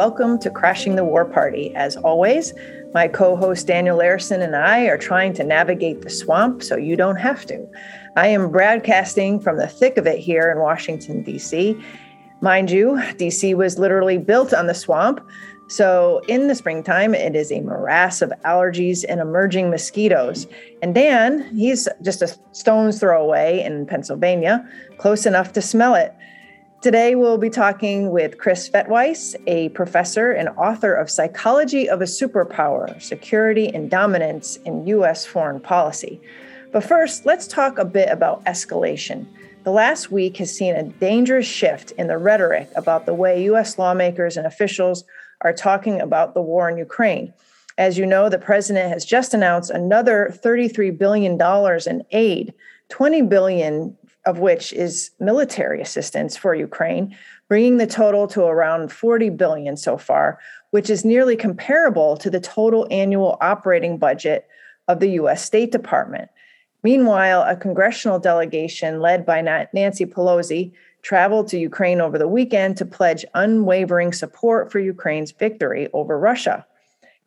welcome to Crashing the War Party. As always, my co host Daniel Larison and I are trying to navigate the swamp so you don't have to. I am broadcasting from the thick of it here in Washington, D.C. Mind you, D.C. was literally built on the swamp. So, in the springtime, it is a morass of allergies and emerging mosquitoes. And Dan, he's just a stone's throw away in Pennsylvania, close enough to smell it. Today, we'll be talking with Chris Fettweis, a professor and author of Psychology of a Superpower Security and Dominance in U.S. Foreign Policy. But first, let's talk a bit about escalation. The last week has seen a dangerous shift in the rhetoric about the way U.S. lawmakers and officials are talking about the war in Ukraine. As you know, the president has just announced another $33 billion in aid, 20 billion of which is military assistance for Ukraine, bringing the total to around 40 billion so far, which is nearly comparable to the total annual operating budget of the US State Department. Meanwhile, a congressional delegation led by Nancy Pelosi traveled to Ukraine over the weekend to pledge unwavering support for Ukraine's victory over Russia.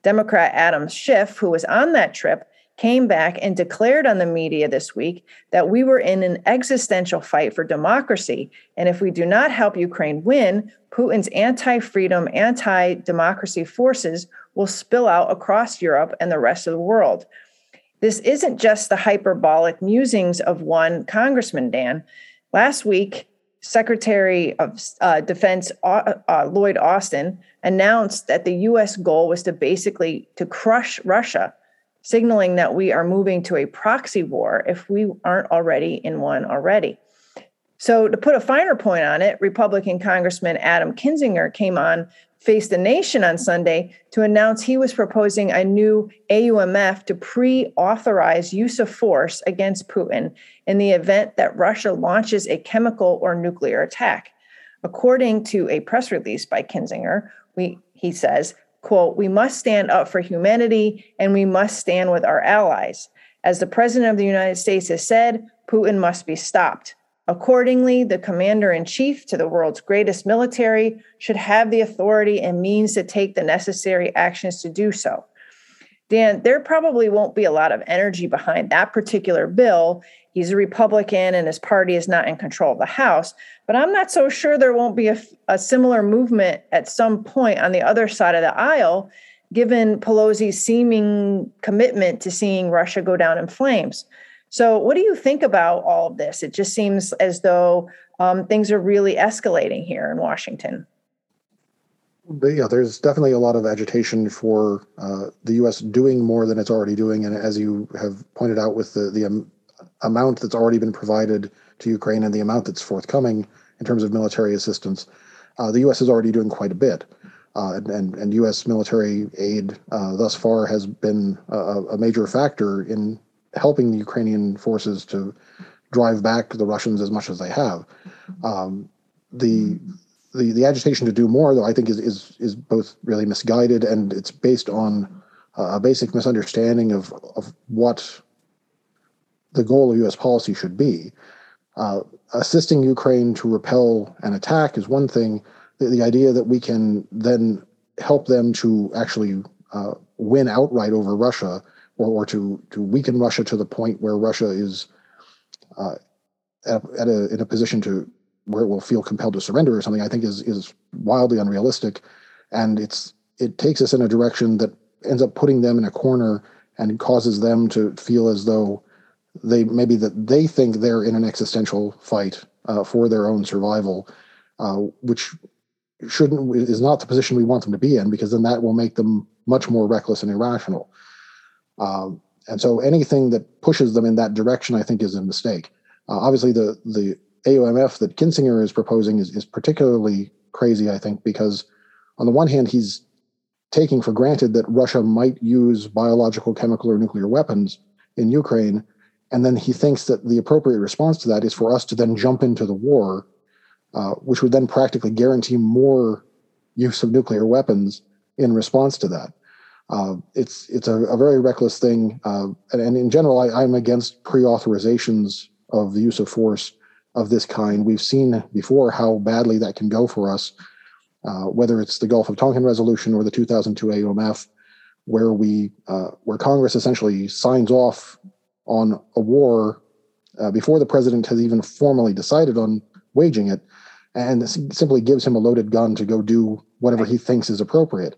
Democrat Adam Schiff, who was on that trip, came back and declared on the media this week that we were in an existential fight for democracy. And if we do not help Ukraine win, Putin's anti freedom, anti democracy forces will spill out across Europe and the rest of the world. This isn't just the hyperbolic musings of one congressman, Dan. Last week, Secretary of uh, Defense uh, uh, Lloyd Austin announced that the U.S. goal was to basically to crush Russia signaling that we are moving to a proxy war if we aren't already in one already. So, to put a finer point on it, Republican Congressman Adam Kinzinger came on Face the Nation on Sunday to announce he was proposing a new AUMF to pre authorize use of force against Putin in the event that Russia launches a chemical or nuclear attack. According to a press release by Kinzinger, we, he says, quote, we must stand up for humanity and we must stand with our allies. As the President of the United States has said, Putin must be stopped. Accordingly, the commander in chief to the world's greatest military should have the authority and means to take the necessary actions to do so. Dan, there probably won't be a lot of energy behind that particular bill He's a Republican and his party is not in control of the House. But I'm not so sure there won't be a, a similar movement at some point on the other side of the aisle, given Pelosi's seeming commitment to seeing Russia go down in flames. So, what do you think about all of this? It just seems as though um, things are really escalating here in Washington. Yeah, there's definitely a lot of agitation for uh, the U.S. doing more than it's already doing, and as you have pointed out, with the the um, amount that's already been provided to Ukraine and the amount that's forthcoming in terms of military assistance, uh, the U.S. is already doing quite a bit. Uh, and, and U.S. military aid uh, thus far has been a, a, major factor in helping the Ukrainian forces to drive back the Russians as much as they have. Um, the, the the agitation to do more, though, I think is is is both really misguided and it's based on a basic misunderstanding of of what the goal of U.S. policy should be. Uh, assisting Ukraine to repel an attack is one thing. The, the, idea that we can then help them to actually uh, win outright over Russia, or, or to to weaken Russia to the point where Russia is uh, at, at a, in a position to where it will feel compelled to surrender or something, I think is is wildly unrealistic, and it's it takes us in a direction that ends up putting them in a corner and causes them to feel as though they maybe that they think they're in an existential fight uh, for their own survival, uh, which shouldn't is not the position we want them to be in because then that will make them much more reckless and irrational. Um, and so anything that pushes them in that direction, I think, is a mistake. Uh, obviously, the the AUMF that Kinzinger is proposing is, is particularly crazy, I think, because on the one hand, he's taking for granted that Russia might use biological, chemical, or nuclear weapons in Ukraine, and then he thinks that the appropriate response to that is for us to then jump into the war, uh, which would then practically guarantee more use of nuclear weapons in response to that. Uh, it's it's a, a, very reckless thing, uh, and, and, in general, I, am against pre-authorizations of the use of force of this kind. We've seen before how badly that can go for us, uh, whether it's the Gulf of Tonkin resolution or the 2002 AUMF, where we uh, where Congress essentially signs off on a war uh, before the president has even formally decided on waging it, and simply gives him a loaded gun to go do whatever he thinks is appropriate.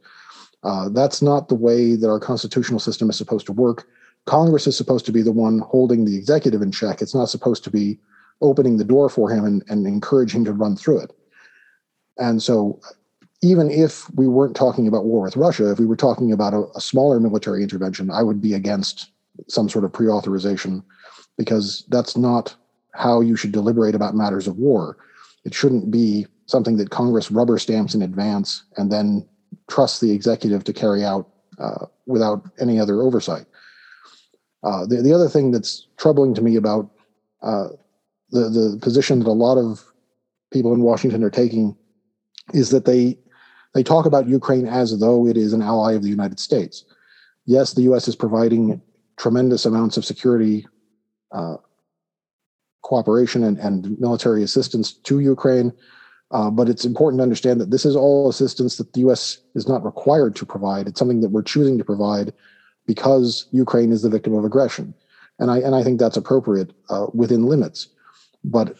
Uh, that's not the way that our constitutional system is supposed to work. Congress is supposed to be the one holding the executive in check. It's not supposed to be opening the door for him and, and encouraging him to run through it. And so, even if we weren't talking about war with Russia, if we were talking about a, a smaller military intervention, I would be against some sort of pre authorization because that's not how you should deliberate about matters of war. It shouldn't be something that Congress rubber stamps in advance and then trusts the executive to carry out uh, without any other oversight. Uh, the, the other thing that's troubling to me about uh, the, the position that a lot of people in Washington are taking is that they they talk about Ukraine as though it is an ally of the United States. Yes, the U.S. is providing tremendous amounts of security uh, cooperation and, and military assistance to Ukraine. Uh, but it's important to understand that this is all assistance that the U.S. is not required to provide. It's something that we're choosing to provide because Ukraine is the victim of aggression, and I and I think that's appropriate uh, within limits. But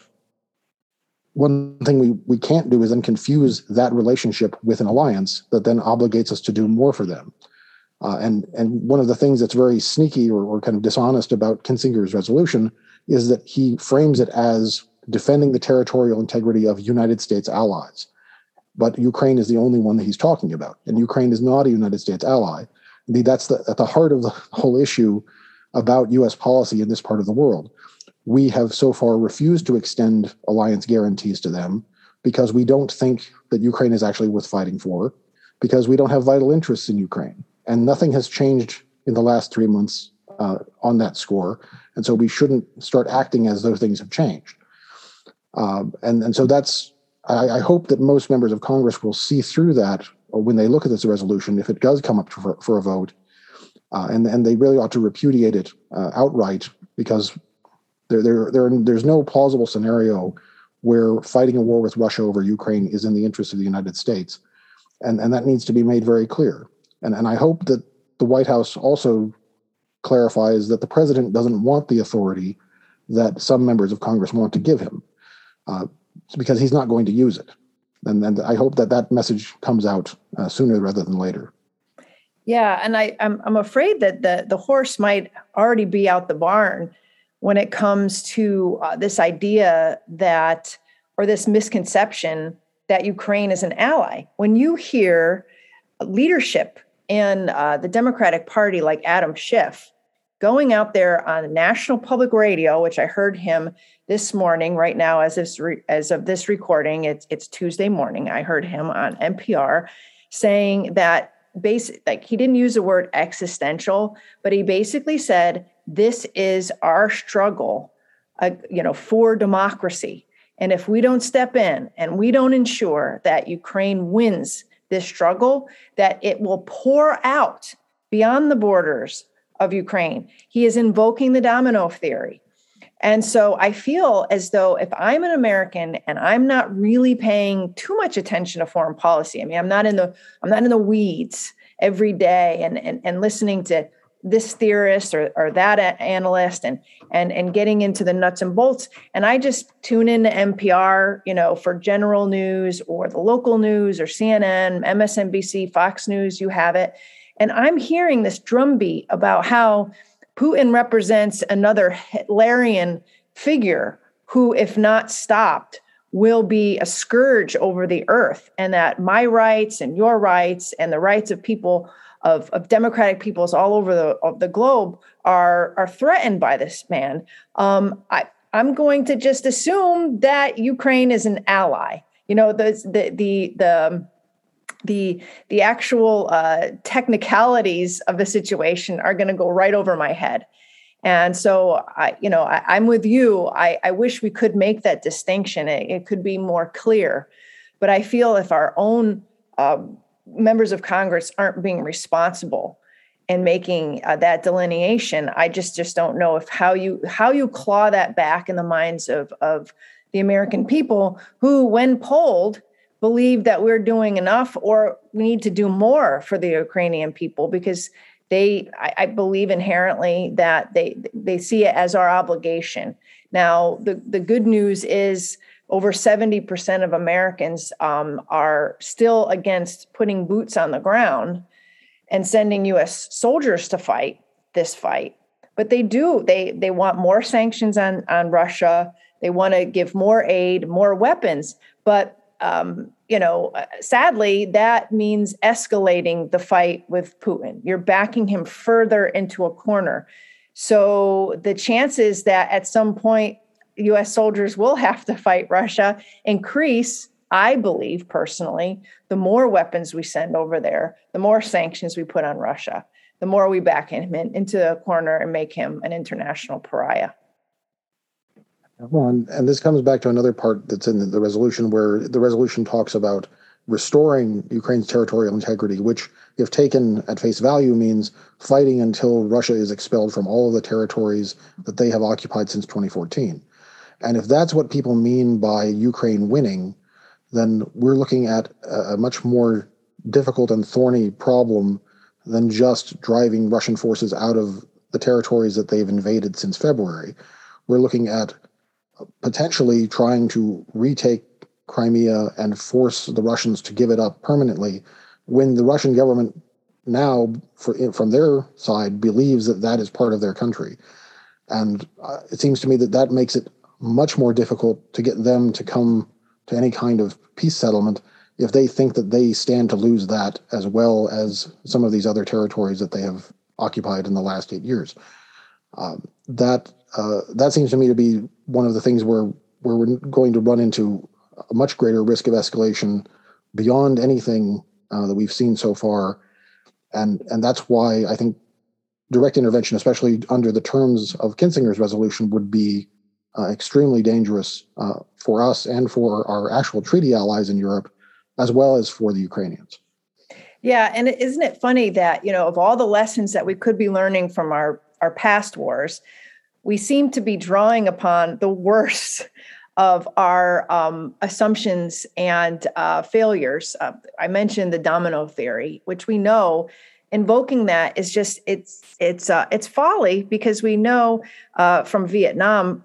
one thing we we can't do is then confuse that relationship with an alliance that then obligates us to do more for them. Uh, and and one of the things that's very sneaky or, or kind of dishonest about Kinzinger's resolution is that he frames it as defending the territorial integrity of United States allies. But Ukraine is the only one that he's talking about, and Ukraine is not a United States ally. Indeed, that's the, at the heart of the whole issue about U.S. policy in this part of the world. We have so far refused to extend alliance guarantees to them because we don't think that Ukraine is actually worth fighting for, because we don't have vital interests in Ukraine. And nothing has changed in the last three months uh, on that score. And so we shouldn't start acting as though things have changed. Um, and, and so that's, I, I, hope that most members of Congress will see through that when they look at this resolution, if it does come up for, for a vote, uh, and, and they really ought to repudiate it uh, outright because there, there, there, there's no plausible scenario where fighting a war with Russia over Ukraine is in the interest of the United States. And, and that needs to be made very clear. And, and I hope that the White House also clarifies that the president doesn't want the authority that some members of Congress want to give him uh, because he's not going to use it. And, and I hope that that message comes out uh, sooner rather than later. Yeah, and I, I'm I'm afraid that the the horse might already be out the barn when it comes to uh, this idea that or this misconception that Ukraine is an ally. When you hear leadership in uh, the Democratic Party like Adam Schiff going out there on national public radio, which I heard him this morning, right now, as of, as of this recording, it's, it's Tuesday morning. I heard him on NPR saying that basic, like he didn't use the word existential, but he basically said, this is our struggle, uh, you know, for democracy. And if we don't step in and we don't ensure that Ukraine wins this struggle, that it will pour out beyond the borders of Ukraine. He is invoking the domino theory. And so I feel as though if I'm an American and I'm not really paying too much attention to foreign policy, I mean, I'm not in the I'm not in the weeds every day and and, and listening to this theorist or, or that analyst and and and getting into the nuts and bolts. And i just tune in to npr you know for general news or the local news or cnn msnbc fox news you have it. And I'm hearing this drumbeat about how Putin represents another Hitlerian figure who, if not stopped, will be a scourge over the earth, and that my rights and your rights and the rights of people of, of democratic peoples all over the, the globe are, are threatened by this man. Um, I, I'm going to just assume that Ukraine is an ally. You know, the the the the the the actual uh, technicalities of the situation are going to go right over my head and so i you know I, am with you I, I wish we could make that distinction it, it, could be more clear but i feel if our own uh, members of congress aren't being responsible and making uh, that delineation i just just don't know if how you how you claw that back in the minds of of the american people who when polled believe that we're doing enough or we need to do more for the Ukrainian people because they I, I, believe inherently that they they see it as our obligation. Now the the good news is over 70% of Americans um, are still against putting boots on the ground and sending US soldiers to fight this fight. But they do, they they want more sanctions on, on Russia. They want to give more aid, more weapons. But um, you know, uh, sadly, that means escalating the fight with Putin. You're backing him further into a corner. So the chances that at some point US soldiers will have to fight Russia increase, I believe personally, the more weapons we send over there, the more sanctions we put on Russia, the more we back him in, into a corner and make him an international pariah. Well, and, this comes back to another part that's in the resolution where the resolution talks about restoring Ukraine's territorial integrity, which, if taken at face value, means fighting until Russia is expelled from all of the territories that they have occupied since 2014. And if that's what people mean by Ukraine winning, then we're looking at a much more difficult and thorny problem than just driving Russian forces out of the territories that they've invaded since February. We're looking at potentially trying to retake Crimea and force the Russians to give it up permanently when the Russian government now, for, from their side, believes that that is part of their country. And uh, it seems to me that that makes it much more difficult to get them to come to any kind of peace settlement if they think that they stand to lose that as well as some of these other territories that they have occupied in the last eight years. Um, that uh, that seems to me to be one of the things where where we're going to run into a much greater risk of escalation beyond anything uh, that we've seen so far, and and that's why I think direct intervention, especially under the terms of Kinzinger's resolution, would be uh, extremely dangerous uh, for us and for our actual treaty allies in Europe, as well as for the Ukrainians. Yeah, and isn't it funny that you know of all the lessons that we could be learning from our our past wars, we seem to be drawing upon the worst of our um, assumptions and uh, failures. Uh, I mentioned the domino theory, which we know invoking that is just it's it's uh, it's folly because we know uh, from Vietnam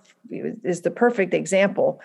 is the perfect example.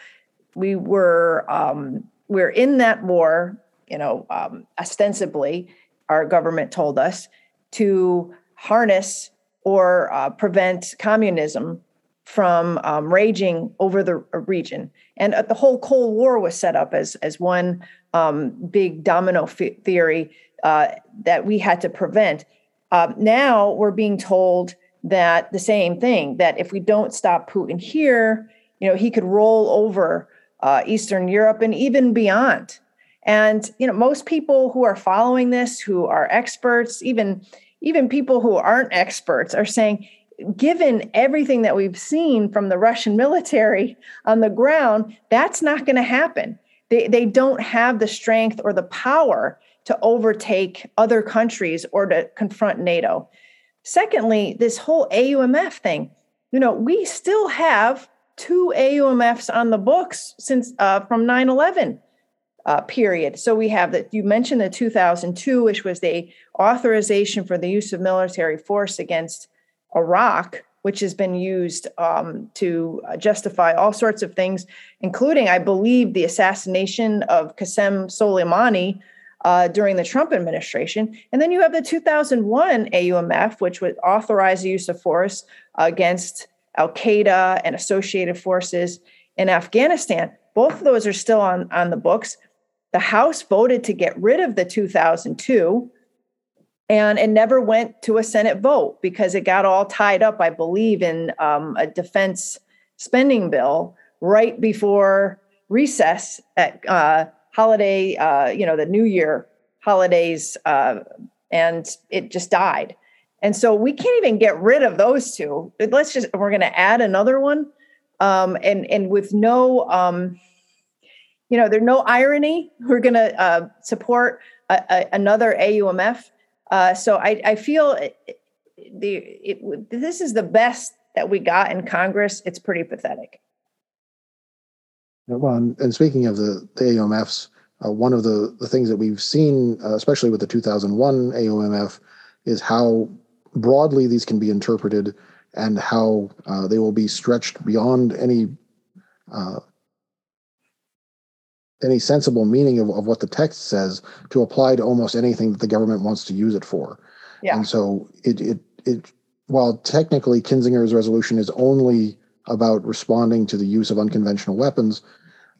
We were um, we're in that war, you know, um, ostensibly, our government told us to harness or uh, prevent communism from um, raging over the uh, region. And uh, the whole Cold War was set up as, as one um, big domino f- theory uh, that we had to prevent. Uh, now we're being told that the same thing that if we don't stop Putin here, you know, he could roll over uh, Eastern Europe and even beyond. And you know, most people who are following this, who are experts, even even people who aren't experts are saying, given everything that we've seen from the Russian military on the ground, that's not going to happen. They, they don't have the strength or the power to overtake other countries or to confront NATO. Secondly, this whole AUMF thing, you know, we still have two AUMFs on the books since uh, from 9 11 uh, period. So we have that you mentioned the 2002, which was the authorization for the use of military force against Iraq, which has been used um, to uh, justify all sorts of things, including, I believe, the assassination of Qasem Soleimani uh, during the Trump administration. And then you have the 2001 AUMF, which would authorize the use of force against Al Qaeda and associated forces in Afghanistan. Both of those are still on, on the books. The House voted to get rid of the 2002, and it never went to a Senate vote because it got all tied up, I believe, in um, a defense spending bill right before recess at uh, holiday, uh, you know, the New Year holidays, uh, and it just died. And so we can't even get rid of those two. Let's just we're going to add another one, um, and and with no um, you know, there's no irony. We're going to uh, support a, a, another AUMF. Uh, so I, I feel it, the it, this is the best that we got in Congress. It's pretty pathetic. Well, and speaking of the, the AUMFs, uh, one of the, the things that we've seen, uh, especially with the 2001 AUMF, is how broadly these can be interpreted and how uh, they will be stretched beyond any uh, any sensible meaning of, of what the text says to apply to almost anything that the government wants to use it for. Yeah. And so it it it while technically Kinzinger's resolution is only about responding to the use of unconventional weapons,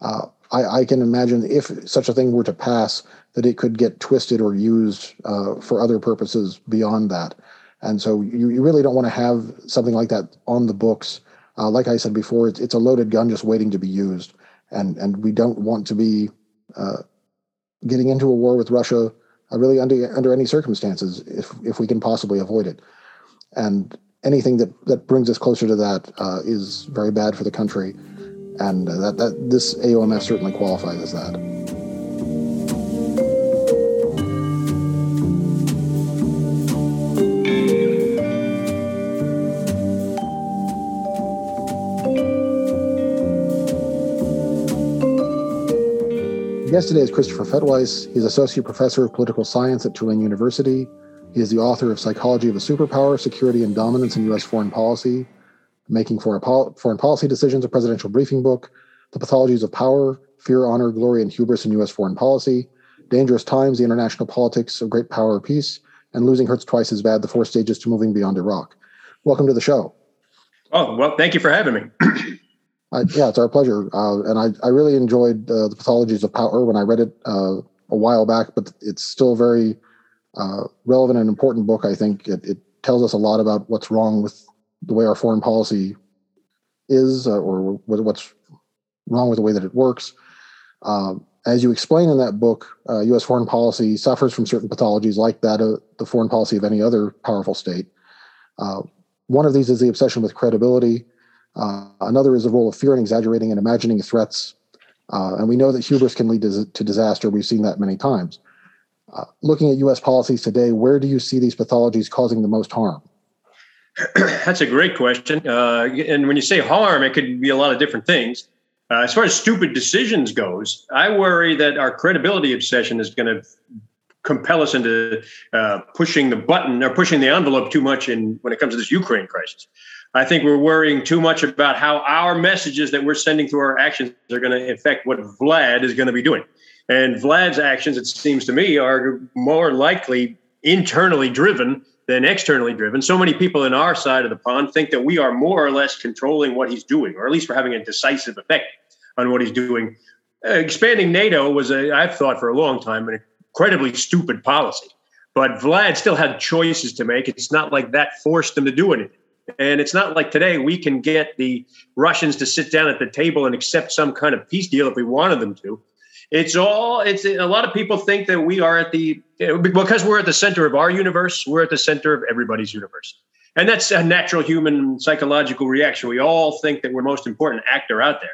uh, I, I, can imagine if such a thing were to pass, that it could get twisted or used uh, for other purposes beyond that. And so you, you really don't want to have something like that on the books. Uh, like I said before, it's, it's a loaded gun just waiting to be used. And, and we don't want to be uh, getting into a war with Russia uh, really under, under any circumstances if, if we can possibly avoid it. And anything that, that brings us closer to that uh, is very bad for the country. And uh, that, that this AUMF certainly qualifies as that. guest today is Christopher Fettweis. He's Associate Professor of Political Science at Tulane University. He is the author of Psychology of a Superpower, Security and Dominance in U.S. Foreign Policy, Making Foreign, Foreign Policy Decisions, a Presidential Briefing Book, The Pathologies of Power, Fear, Honor, Glory, and Hubris in U.S. Foreign Policy, Dangerous Times, The International Politics of Great Power or Peace, and Losing Hurts Twice as Bad, The Four Stages to Moving Beyond Iraq. Welcome to the show. Oh, well, thank you for having me. I, yeah, it's our pleasure. Uh, and I, I really enjoyed uh, the pathologies of power when I read it uh, a while back, but it's still very uh, relevant and important book. I think it, it, tells us a lot about what's wrong with the way our foreign policy is, uh, or what's wrong with the way that it works. Um, as you explain in that book, U.S. Uh, foreign policy suffers from certain pathologies like that of the foreign policy of any other powerful state. one of these is the obsession with credibility uh, another is the role of fear and exaggerating and imagining threats. Uh, and we know that hubris can lead to, to disaster. We've seen that many times. Uh, looking at US policies today, where do you see these pathologies causing the most harm? That's a great question. Uh, and when you say harm, it could be a lot of different things. Uh, as far as stupid decisions goes, I worry that our credibility obsession is going to compel us into uh, pushing the button or pushing the envelope too much in when it comes to this Ukraine crisis. I think we're worrying too much about how our messages that we're sending through our actions are going to affect what Vlad is going to be doing. And Vlad's actions, it seems to me, are more likely internally driven than externally driven. So many people in our side of the pond think that we are more or less controlling what he's doing, or at least we're having a decisive effect on what he's doing. Uh, expanding NATO was, a, I've thought for a long time, an incredibly stupid policy. But Vlad still had choices to make. It's not like that forced him to do anything. And it's not like today we can get the Russians to sit down at the table and accept some kind of peace deal if we wanted them to. It's all, it's a lot of people think that we are at the, because we're at the center of our universe, we're at the center of everybody's universe. And that's a natural human psychological reaction. We all think that we're most important actor out there.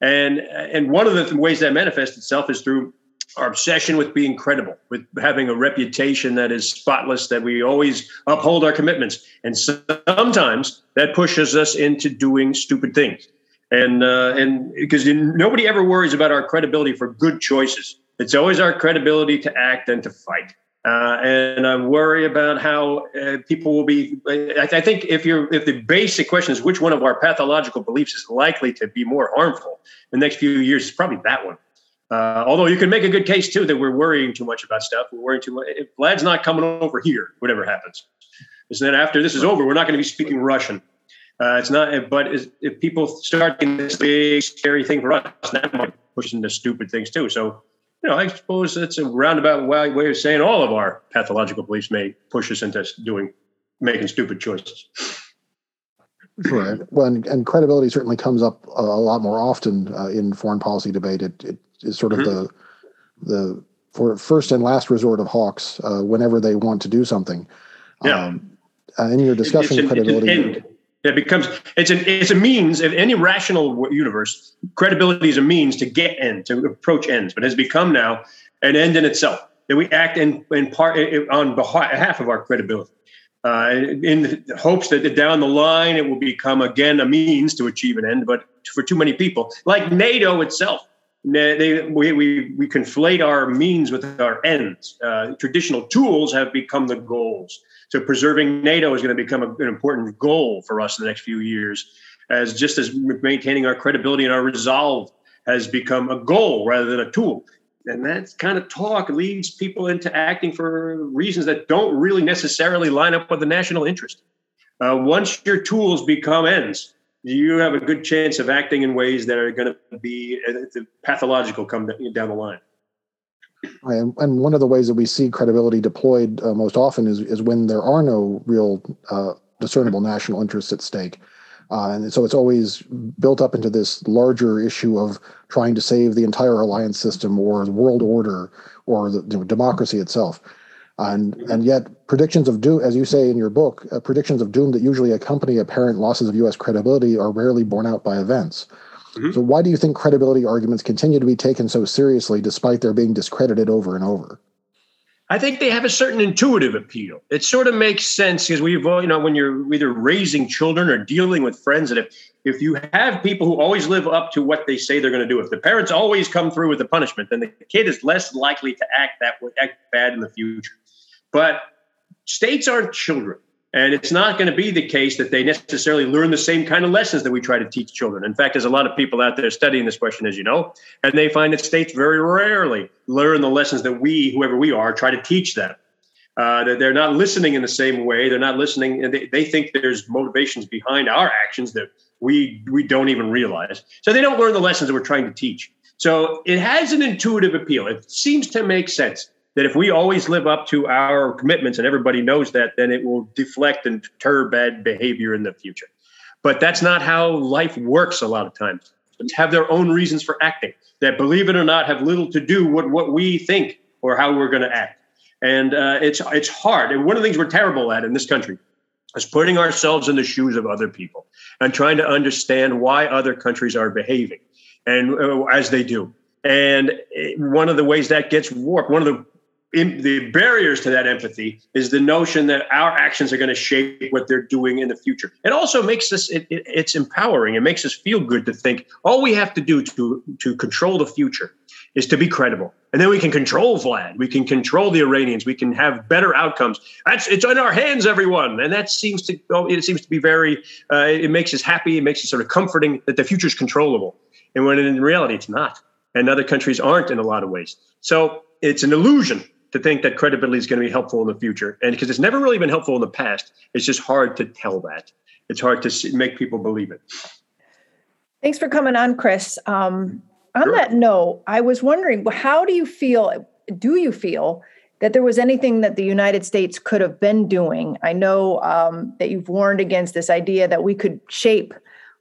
And, and one of the ways that manifests itself is through our obsession with being credible, with having a reputation that is spotless, that we always uphold our commitments. And sometimes that pushes us into doing stupid things. And uh, and because nobody ever worries about our credibility for good choices. It's always our credibility to act and to fight. Uh, and I worry about how uh, people will be. I, I, think if you're if the basic question is which one of our pathological beliefs is likely to be more harmful in the next few years, it's probably that one. Uh, although you can make a good case too that we're worrying too much about stuff. We're worrying too much. If Vlad's not coming over here, whatever happens, is then after this is over, we're not going to be speaking Russian. Uh, it's not. But if people start thinking this big scary thing for us, that might push into stupid things too. So, you know, I suppose that's a roundabout way of saying all of our pathological beliefs may push us into doing making stupid choices. Right. Well, and, and credibility certainly comes up a, a lot more often uh, in foreign policy debate. It, it is sort of mm-hmm. the the for first and last resort of hawks uh, whenever they want to do something. Yeah. Um, uh, in your discussion it's an, credibility. It becomes it's an it's a means of any rational universe. Credibility is a means to get end to approach ends, but has become now an end in itself. That we act in in part on behalf of our credibility, uh, in hopes that down the line it will become again a means to achieve an end. But for too many people, like NATO itself, They, we, we, we conflate our means with our ends. Uh, traditional tools have become the goals. So preserving NATO is going to become a, an important goal for us in the next few years, as just as maintaining our credibility and our resolve has become a goal rather than a tool. And that kind of talk leads people into acting for reasons that don't really necessarily line up with the national interest. Uh, once your tools become ends, you have a good chance of acting in ways that are going to be uh, pathological come down the line. And, and one of the ways that we see credibility deployed uh, most often is, is when there are no real uh, discernible national interests at stake. Uh, and so it's always built up into this larger issue of trying to save the entire alliance system or the world order or the democracy itself. And, and yet, predictions of doom, as you say in your book, uh, predictions of doom that usually accompany apparent losses of U.S. credibility are rarely borne out by events. Mm-hmm. So, why do you think credibility arguments continue to be taken so seriously despite their being discredited over and over? I think they have a certain intuitive appeal. It sort of makes sense because we've, you know, when you're either raising children or dealing with friends, that if if you have people who always live up to what they say they're going to do, if the parents always come through with the punishment, then the kid is less likely to act that way, act bad in the future. But states aren't children. And it's not going to be the case that they necessarily learn the same kind of lessons that we try to teach children. In fact, there's a lot of people out there studying this question, as you know, and they find that states very rarely learn the lessons that we, whoever we are, try to teach them. Uh, they're not listening in the same way. They're not listening, and they, they think there's motivations behind our actions that we we don't even realize. So they don't learn the lessons that we're trying to teach. So it has an intuitive appeal. It seems to make sense that if we always live up to our commitments and everybody knows that, then it will deflect and deter bad behavior in the future. But that's not how life works a lot of times. Have their own reasons for acting that, believe it or not, have little to do with what we think or how we're going to act. And uh, it's it's hard. And one of the things we're terrible at in this country is putting ourselves in the shoes of other people and trying to understand why other countries are behaving and uh, as they do. And uh, one of the ways that gets warped, one of the in, the barriers to that empathy is the notion that our actions are going to shape what they're doing in the future. It also makes us it, it, it's empowering. It makes us feel good to think all we have to do to to control the future is to be credible, and then we can control Vlad. We can control the Iranians. We can have better outcomes. That's it's in our hands, everyone, and that seems to oh, it seems to be very. Uh, it makes us happy. It makes us sort of comforting that the future is controllable, and when in reality it's not, and other countries aren't in a lot of ways. So it's an illusion to think that credibility is going to be helpful in the future. And because it's never really been helpful in the past, it's just hard to tell that. It's hard to see, make people believe it. Thanks for coming on, Chris. Um, on sure. that note, I was wondering, how do you feel? Do you feel that there was anything that the United States could have been doing? I know um, that you've warned against this idea that we could shape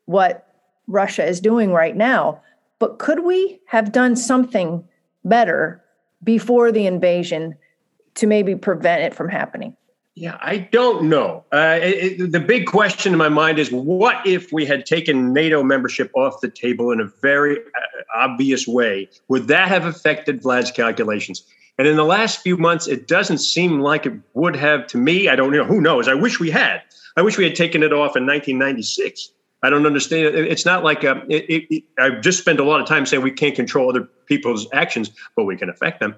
what Russia is doing right now, but could we have done something better before the invasion to maybe prevent it from happening? Yeah, I don't know. Uh, it, the big question in my mind is what if we had taken NATO membership off the table in a very uh, obvious way? Would that have affected Vlad's calculations? And in the last few months, it doesn't seem like it would have to me. I don't know. Who knows? I wish we had. I wish we had taken it off in 1996. I don't understand. It's not like um, it, it, I've just spent a lot of time saying we can't control other people's actions, but we can affect them.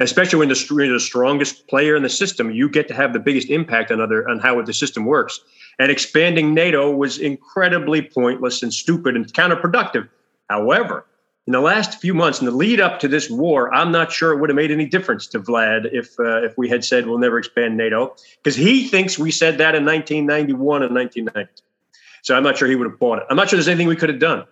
Especially when the, you're the strongest player in the system, you get to have the biggest impact on other on how the system works. And expanding NATO was incredibly pointless and stupid and counterproductive. However, in the last few months, in the lead up to this war, I'm not sure it would have made any difference to Vlad if uh, if we had said we'll never expand NATO, because he thinks we said that in 1991 and 1990. So I'm not sure he would have bought it. I'm not sure there's anything we could have done.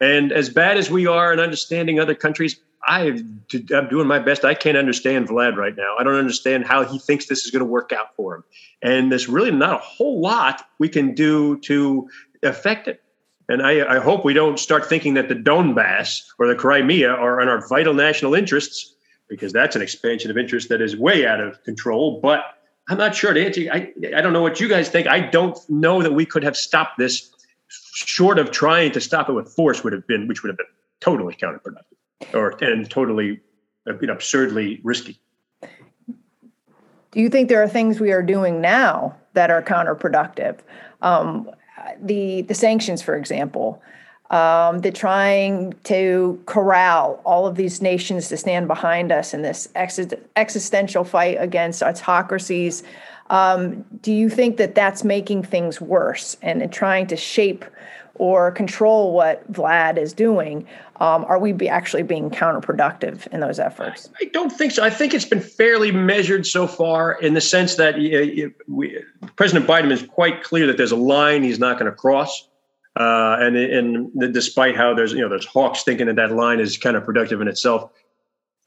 And as bad as we are in understanding other countries, I, am doing my best. I can't understand Vlad right now. I don't understand how he thinks this is going to work out for him. And there's really not a whole lot we can do to affect it. And I, I hope we don't start thinking that the Donbass or the Crimea are in our vital national interests, because that's an expansion of interest that is way out of control. But I'm not sure to answer. I, I don't know what you guys think. I don't know that we could have stopped this short of trying to stop it with force would have been, which would have been totally counterproductive or and totally you know, absurdly risky. Do you think there are things we are doing now that are counterproductive? Um, the the sanctions, for example. Um, they're trying to corral all of these nations to stand behind us in this ex- existential fight against autocracies. Um, do you think that that's making things worse and, and trying to shape or control what Vlad is doing, um, are we be actually being counterproductive in those efforts? I don't think so. I think it's been fairly measured so far in the sense that uh, we, President Biden is quite clear that there's a line he's not going to cross. Uh, and and despite how there's you know there's hawks thinking that that line is kind of productive in itself,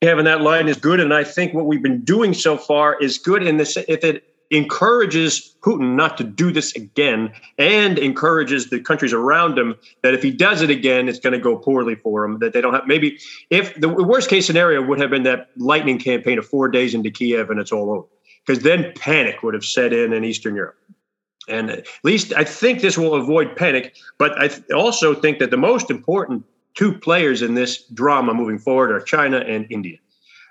having that line is good. And I think what we've been doing so far is good in this. If it encourages Putin not to do this again and encourages the countries around him that if he does it again, it's going to go poorly for him. That they don't have maybe if the worst case scenario would have been that lightning campaign of four days into Kiev and it's all over, because then panic would have set in in Eastern Europe. And at least I think this will avoid panic. But I also think that the most important two players in this drama moving forward are China and India.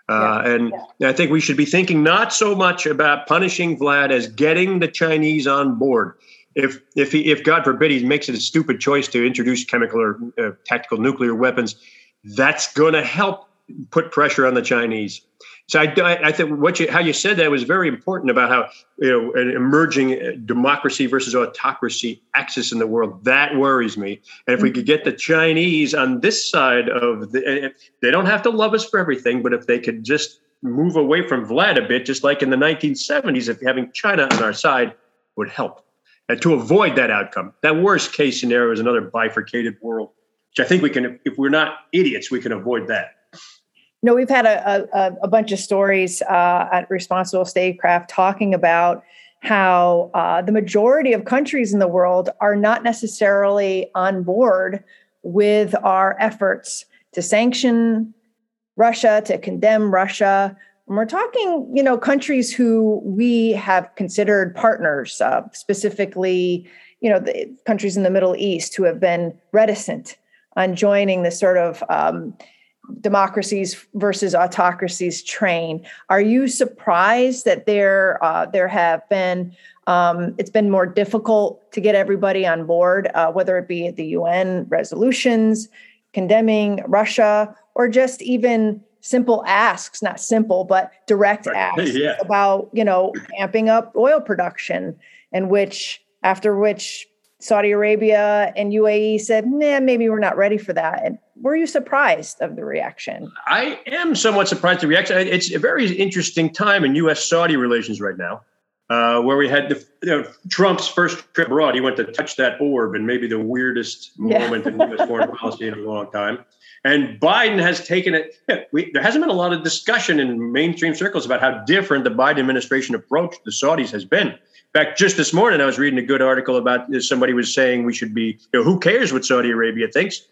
Uh, and yeah. I think we should be thinking not so much about punishing Vlad as getting the Chinese on board. If if he if God forbid he makes it a stupid choice to introduce chemical or uh, tactical nuclear weapons, that's going to help put pressure on the Chinese. So I, I think what you how you said that was very important about how you know an emerging uh, democracy versus autocracy axis in the world that worries me. And if we mm. could get the Chinese on this side of the, they don't have to love us for everything, but if they could just move away from Vlad a bit, just like in the 1970s, if having China on our side would help. And to avoid that outcome, that worst case scenario is another bifurcated world, which I think we can, if we're not idiots, we can avoid that know, we've had a, a, a bunch of stories uh, at Responsible Statecraft talking about how uh, the majority of countries in the world are not necessarily on board with our efforts to sanction Russia, to condemn Russia. And we're talking, you know, countries who we have considered partners, uh, specifically, you know, the countries in the Middle East who have been reticent on joining this sort of um, democracies versus autocracies train. Are you surprised that there uh, there have been um, it's been more difficult to get everybody on board, uh, whether it be at the UN resolutions condemning Russia or just even simple asks, not simple, but direct asks yeah. about you know amping up oil production, and which after which Saudi Arabia and UAE said, nah, maybe we're not ready for that. And were you surprised of the reaction? I am somewhat surprised the reaction. It's a very interesting time in U.S. Saudi relations right now, uh, where we had the, you know, Trump's first trip abroad. He went to touch that orb, and maybe the weirdest yeah. moment in U.S. foreign policy in a long time. And Biden has taken it. We, there hasn't been a lot of discussion in mainstream circles about how different the Biden administration approach the Saudis has been. In fact, just this morning, I was reading a good article about somebody was saying we should be, you know, who cares what Saudi Arabia thinks?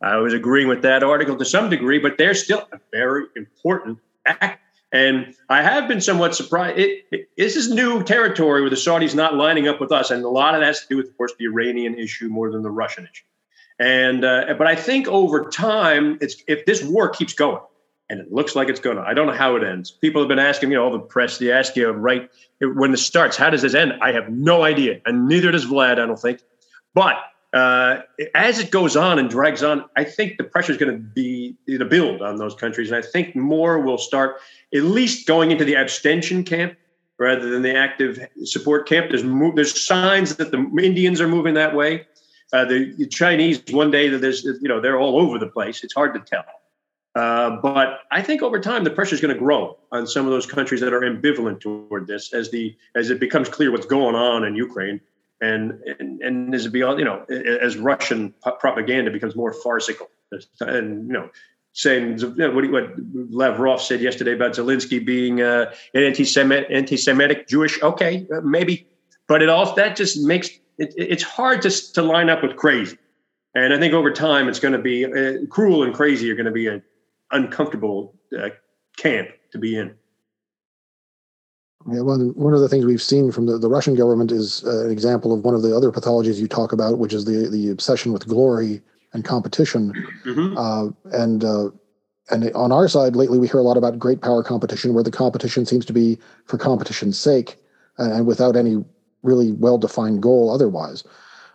I was agreeing with that article to some degree, but they're still a very important act. And I have been somewhat surprised. It, it, this is new territory where the Saudis not lining up with us, and a lot of that has to do with, of course, the Iranian issue more than the Russian issue. And uh, but I think over time, it's if this war keeps going, and it looks like it's going to. I don't know how it ends. People have been asking, you know, all the press, they ask you right when this starts, how does this end? I have no idea, and neither does Vlad. I don't think. But uh, as it goes on and drags on, I think the pressure is going to be to build on those countries, and I think more will start at least going into the abstention camp rather than the active support camp. There's move, there's signs that the Indians are moving that way. Uh, the, the, Chinese, one day that there's you know they're all over the place. It's hard to tell. Uh, but I think over time the pressure is going to grow on some of those countries that are ambivalent toward this as the as it becomes clear what's going on in Ukraine and and, and as it beyond you know as Russian propaganda becomes more farcical. And you know saying you know, what, what Lavrov said yesterday about Zelensky being uh, an anti-Semitic, anti-Semitic Jewish okay uh, maybe but it all that just makes it, it's hard to to line up with crazy. And I think over time it's going to be uh, cruel and crazy are going to be an uncomfortable uh, camp to be in. Yeah, one, one of the things we've seen from the, the Russian government is uh, an example of one of the other pathologies you talk about, which is the, the obsession with glory and competition. Mm-hmm. Uh, and uh, and on our side, lately we hear a lot about great power competition, where the competition seems to be for competition's sake and without any really well defined goal otherwise.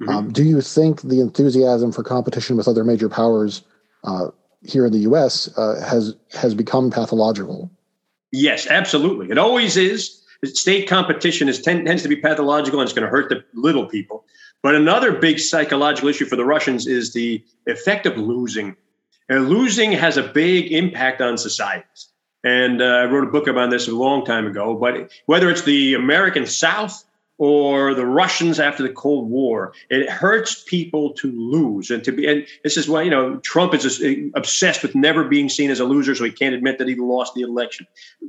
Mm-hmm. Um, do you think the enthusiasm for competition with other major powers uh, here in the U.S. Uh, has has become pathological? Yes, absolutely. It always is. State competition is ten, tends to be pathological, and it's going to hurt the little people. But another big psychological issue for the Russians is the effect of losing. And losing has a big impact on societies. And uh, I wrote a book about this a long time ago. But whether it's the American South or the Russians after the Cold War. It hurts people to lose and to be. And this is why you know Trump is just uh, obsessed with never being seen as a loser, so he can't admit that he lost the election.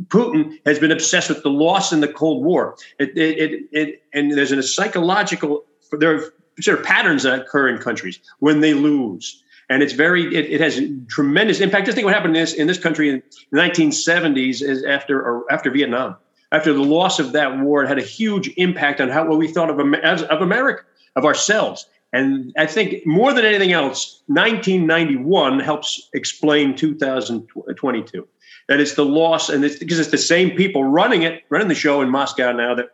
Putin has been obsessed with the loss in the Cold War. It, it, it, it and there's a psychological there are sort of patterns that occur in countries when they lose. And it's very, it, it has tremendous impact. Just think what happened in this in this country in the 1970s is after after Vietnam after the loss of that war, it had a huge impact on how what we thought of, of America, of ourselves. And I think more than anything else, 1991 helps explain 2022. That it's the loss, and it's because it's the same people running it, running the show in Moscow now that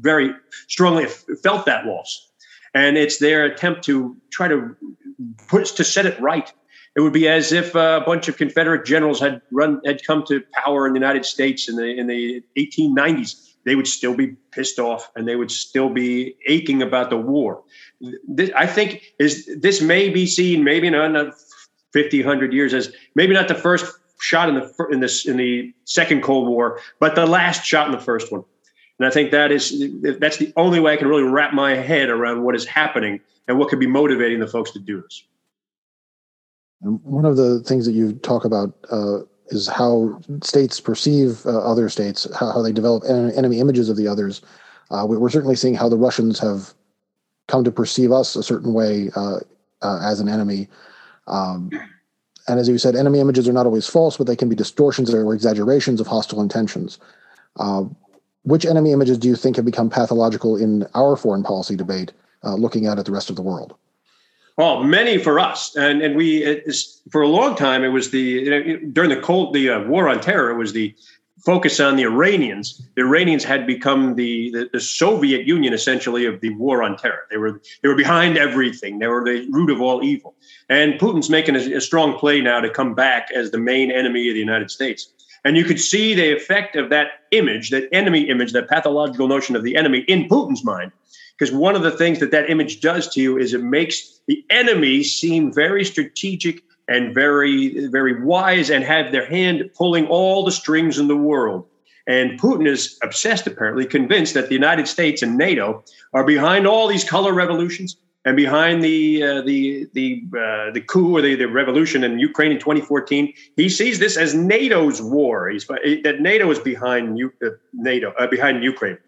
very strongly felt that loss. And it's their attempt to try to put to set it right it would be as if uh, a bunch of Confederate generals had run had come to power in the United States in the in the 1890s. They would still be pissed off, and they would still be aching about the war. This, I think is this may be seen maybe in another 50, 100 years as maybe not the first shot in the in this in the second Cold War, but the last shot in the first one. And I think that is that's the only way I can really wrap my head around what is happening and what could be motivating the folks to do this. One of the things that you talk about uh, is how states perceive uh, other states, how, how, they develop enemy images of the others. Uh, we're certainly seeing how the Russians have come to perceive us a certain way uh, uh, as an enemy. Um, and as you said, enemy images are not always false, but they can be distortions or exaggerations of hostile intentions. Uh, which enemy images do you think have become pathological in our foreign policy debate, looking out at the rest of the world? Well, many for us, and and we for a long time it was the during the cold the uh, war on terror it was the focus on the Iranians. The Iranians had become the, the, the Soviet Union essentially of the war on terror. They were they were behind everything. They were the root of all evil. And Putin's making a, a strong play now to come back as the main enemy of the United States. And you could see the effect of that image, that enemy image, that pathological notion of the enemy in Putin's mind because one of the things that that image does to you is it makes the enemy seem very strategic and very very wise and have their hand pulling all the strings in the world and putin is obsessed apparently convinced that the united states and nato are behind all these color revolutions and behind the uh, the the uh, the coup or the, the revolution in Ukraine in 2014, he sees this as NATO's war. He's that NATO is behind you, uh, NATO uh, behind Ukraine.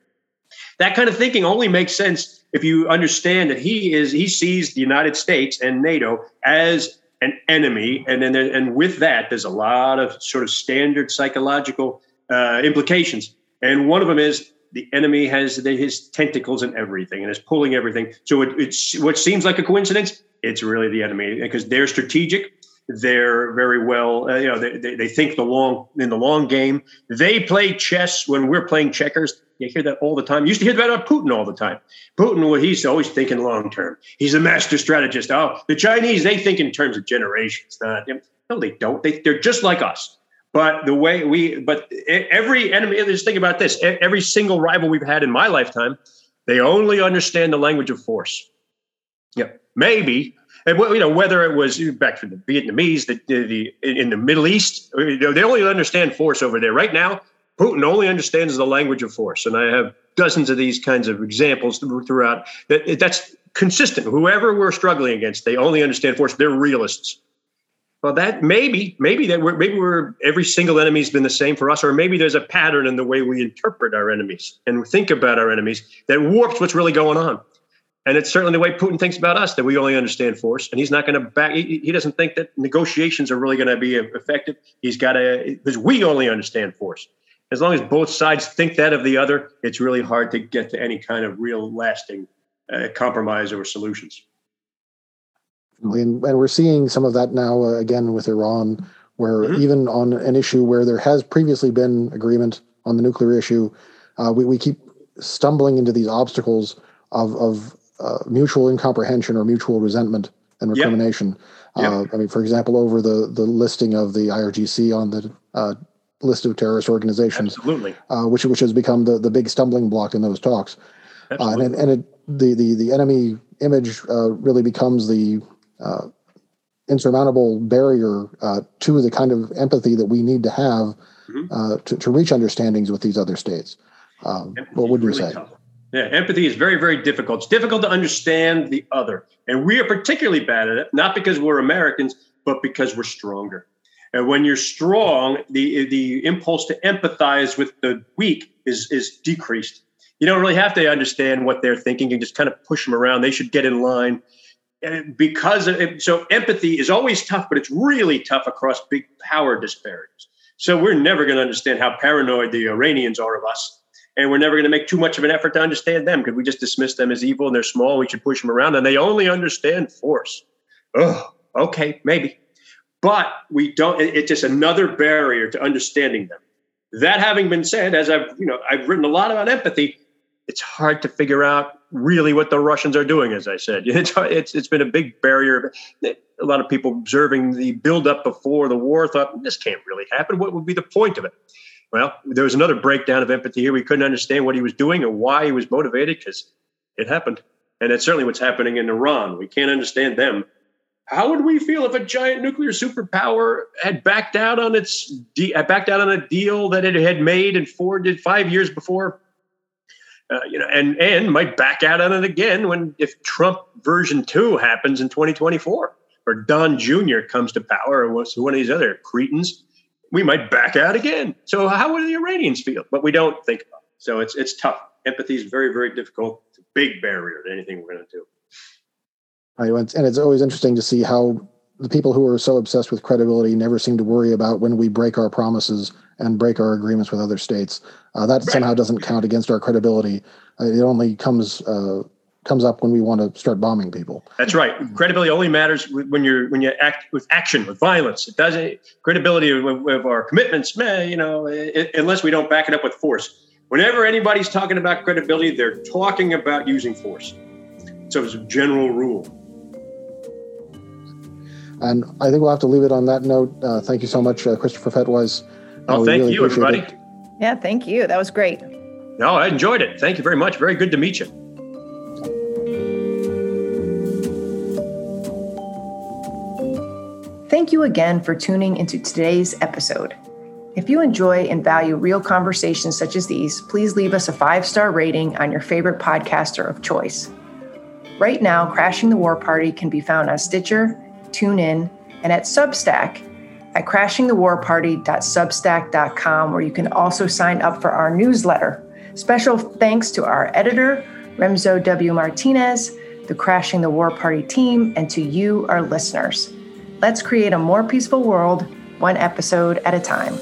That kind of thinking only makes sense if you understand that he is he sees the United States and NATO as an enemy, and then and with that, there's a lot of sort of standard psychological uh, implications. And one of them is the enemy has the, his tentacles in everything and is pulling everything. So it, it's what seems like a coincidence. It's really the enemy because they're strategic. They're very well, uh, you know, they, they, they think the long in the long game. They play chess when we're playing checkers. You hear that all the time. You used to hear that about Putin all the time. Putin, well, he's always thinking long term. He's a master strategist. Oh, the Chinese, they think in terms of generations. Not, no, they don't. They, they're just like us. But the way we, but every enemy, just think about this every single rival we've had in my lifetime, they only understand the language of force. Yeah, maybe. And you know whether it was back to the Vietnamese, the, the in the Middle East, they only understand force over there. Right now, Putin only understands the language of force, and I have dozens of these kinds of examples throughout. That that's consistent. Whoever we're struggling against, they only understand force. They're realists. Well, that maybe, maybe that we're maybe we're every single enemy's been the same for us, or maybe there's a pattern in the way we interpret our enemies and think about our enemies that warps what's really going on. And it's certainly the way Putin thinks about us that we only understand force, and he's not going to back. He, he, doesn't think that negotiations are really going to be effective. He's got to because we only understand force as long as both sides think that of the other, it's really hard to get to any kind of real lasting uh, compromise or solutions. And, and, we're seeing some of that now uh, again with Iran, where mm-hmm. even on an issue where there has previously been agreement on the nuclear issue, uh, we, we keep stumbling into these obstacles of, of uh, mutual incomprehension or mutual resentment and recrimination. Yep. Yep. I mean, for example, over the the listing of the IRGC on the list of terrorist organizations, absolutely, which which has become the, the big stumbling block in those talks. and and it, the the the enemy image really becomes the insurmountable barrier uh, to the kind of empathy that we need to have mm-hmm. uh, to, to, reach understandings with these other states. Um, what would you really say? Tough. Yeah, empathy is very, very difficult. It's difficult to understand the other. And we are particularly bad at it, not because we're Americans, but because we're stronger. And when you're strong, the, the impulse to empathize with the weak is, is decreased. You don't really have to understand what they're thinking. You just kind of push them around. They should get in line and because it, so empathy is always tough, but it's really tough across big power disparities. So we're never going to understand how paranoid the Iranians are of us. And we're never going to make too much of an effort to understand them because we just dismiss them as evil and they're small. We should push them around and they only understand force. Oh, okay, maybe. But we don't, it's just another barrier to understanding them. That having been said, as I've, you know, I've written a lot about empathy, it's hard to figure out really what the Russians are doing. As I said, it's it's, it's been a big barrier. A lot of people observing the buildup before the war thought this can't really happen. What would be the point of it? Well, there was another breakdown of empathy here. We couldn't understand what he was doing or why he was motivated because it happened, and it's certainly what's happening in Iran. We can't understand them. How would we feel if a giant nuclear superpower had backed out on its de- backed out on a deal that it had made and four did five years before? Uh, you know, and and might back out on it again when if Trump version two happens in 2024 or Don Jr. comes to power or one of these other cretins, we might back out again. So how would the Iranians feel? But we don't think about it. So it's it's tough. Empathy is very very difficult. It's a big barrier to anything we're going to do. Right, and it's always interesting to see how the people who are so obsessed with credibility never seem to worry about when we break our promises and break our agreements with other states. Uh, that right. somehow doesn't count against our credibility. Uh, it only comes uh, comes up when we want to start bombing people. That's right. Credibility only matters when you're when you act with action, with violence. It doesn't credibility of, of our commitments, man. You know, it, unless we don't back it up with force. Whenever anybody's talking about credibility, they're talking about using force. So it's a general rule. And I think we'll have to leave it on that note. Uh, thank you so much, uh, Christopher Fettweis. Oh, thank really you, everybody. It. Yeah, thank you. That was great. No, I enjoyed it. Thank you very much. Very good to meet you. Thank you again for tuning into today's episode. If you enjoy and value real conversations such as these, please leave us a five star rating on your favorite podcaster of choice. Right now, Crashing the War Party can be found on Stitcher, TuneIn, and at Substack at crashingthewarparty.substack.com, where you can also sign up for our newsletter. Special thanks to our editor, Remzo W. Martinez, the Crashing the War Party team, and to you, our listeners. Let's create a more peaceful world, one episode at a time.